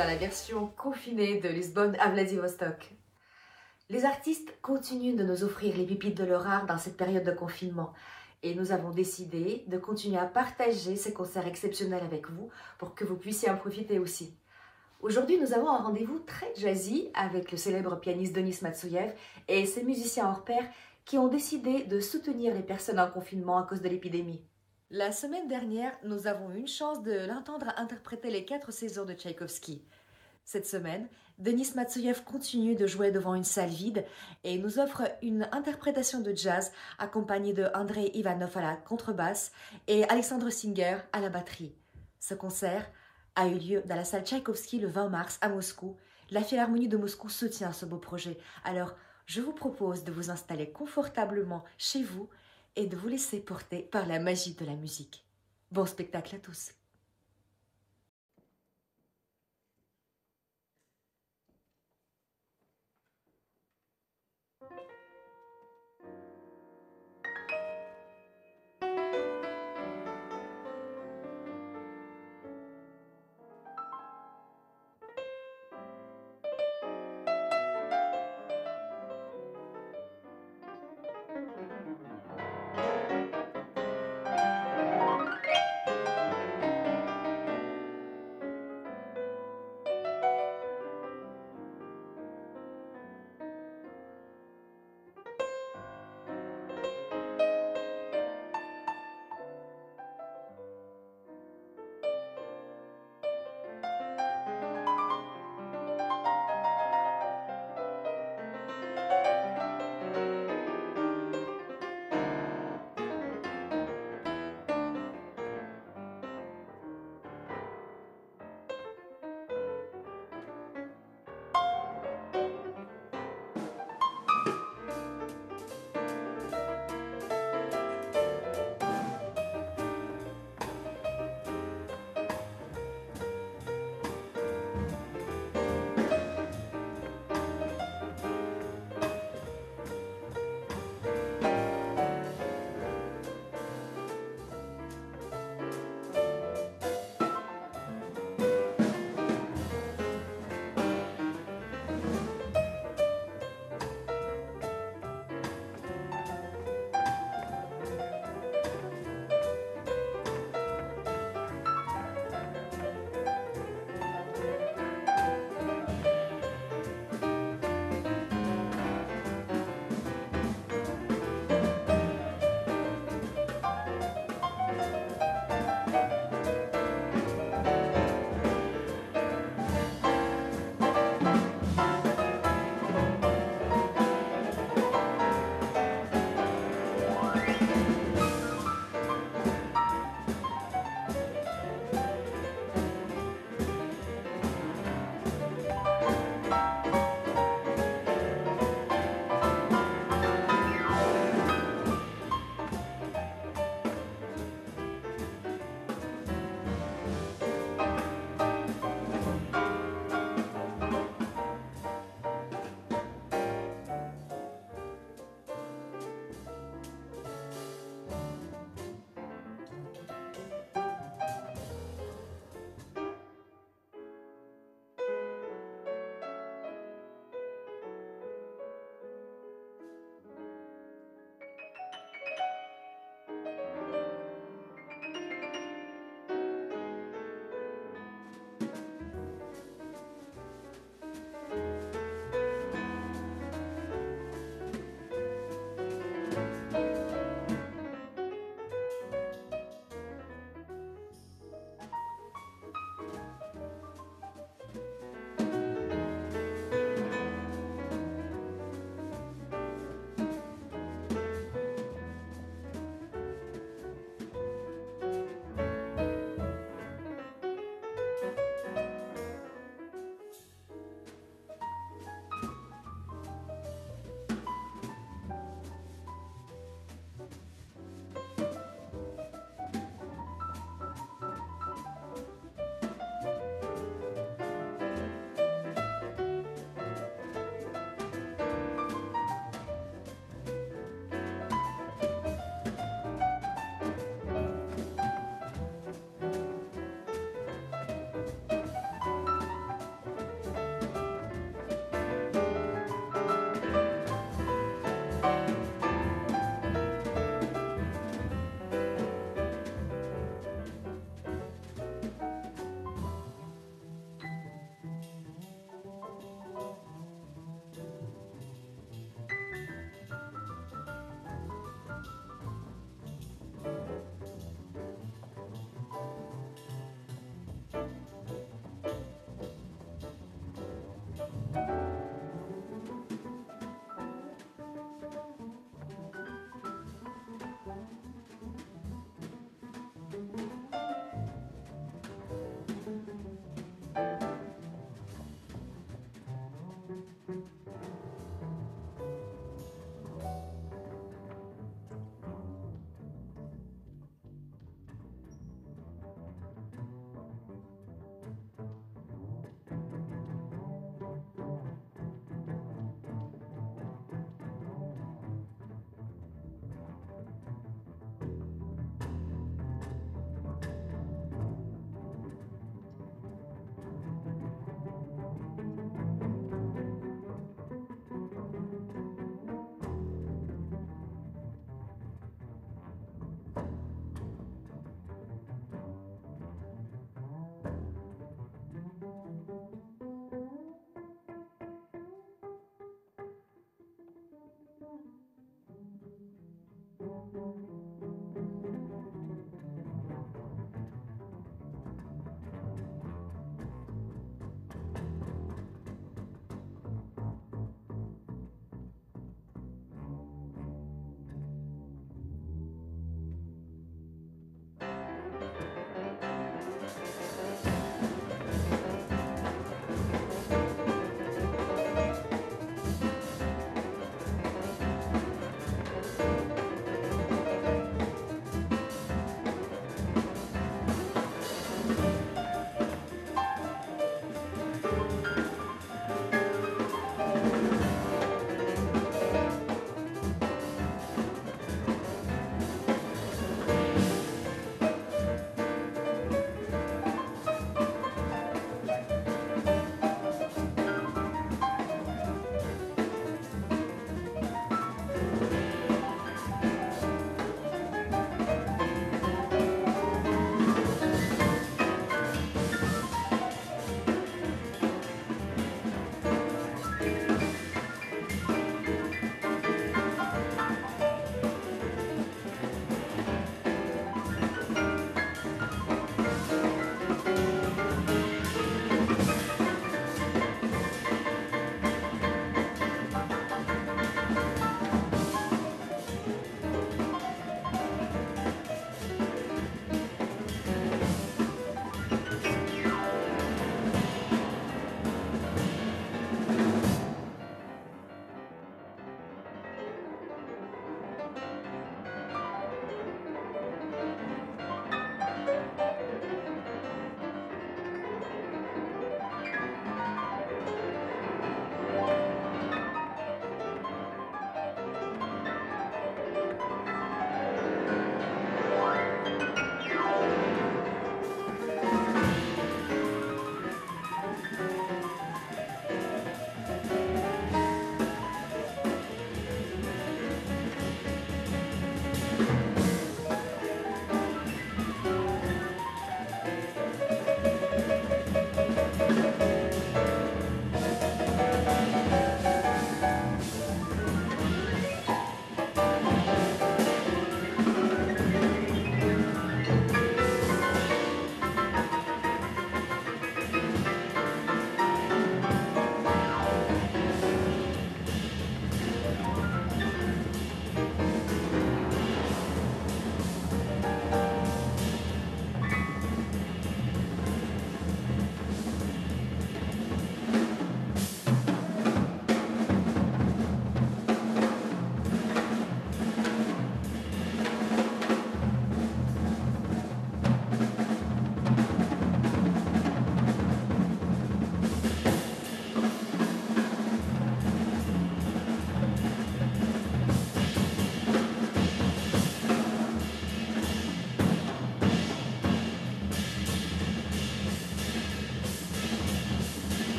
dans la version confinée de Lisbonne à Vladivostok. Les artistes continuent de nous offrir les pépites de leur art dans cette période de confinement et nous avons décidé de continuer à partager ces concerts exceptionnels avec vous pour que vous puissiez en profiter aussi. Aujourd'hui, nous avons un rendez-vous très jazzy avec le célèbre pianiste Denis Matsuyev et ses musiciens hors pair qui ont décidé de soutenir les personnes en confinement à cause de l'épidémie. La semaine dernière, nous avons eu une chance de l'entendre interpréter les quatre saisons de Tchaïkovski. Cette semaine, Denis Matsuyev continue de jouer devant une salle vide et nous offre une interprétation de jazz accompagnée de Andrei Ivanov à la contrebasse et Alexandre Singer à la batterie. Ce concert a eu lieu dans la salle Tchaïkovski le 20 mars à Moscou. La Philharmonie de Moscou soutient ce beau projet. Alors, je vous propose de vous installer confortablement chez vous et de vous laisser porter par la magie de la musique. Bon spectacle à tous.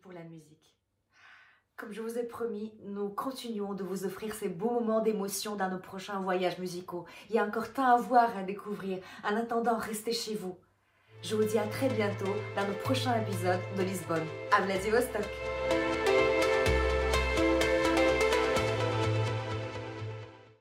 Pour la musique. Comme je vous ai promis, nous continuons de vous offrir ces beaux moments d'émotion dans nos prochains voyages musicaux. Il y a encore tant à voir, à découvrir. En attendant, restez chez vous. Je vous dis à très bientôt dans nos prochains épisodes de Lisbonne. À Vladivostok!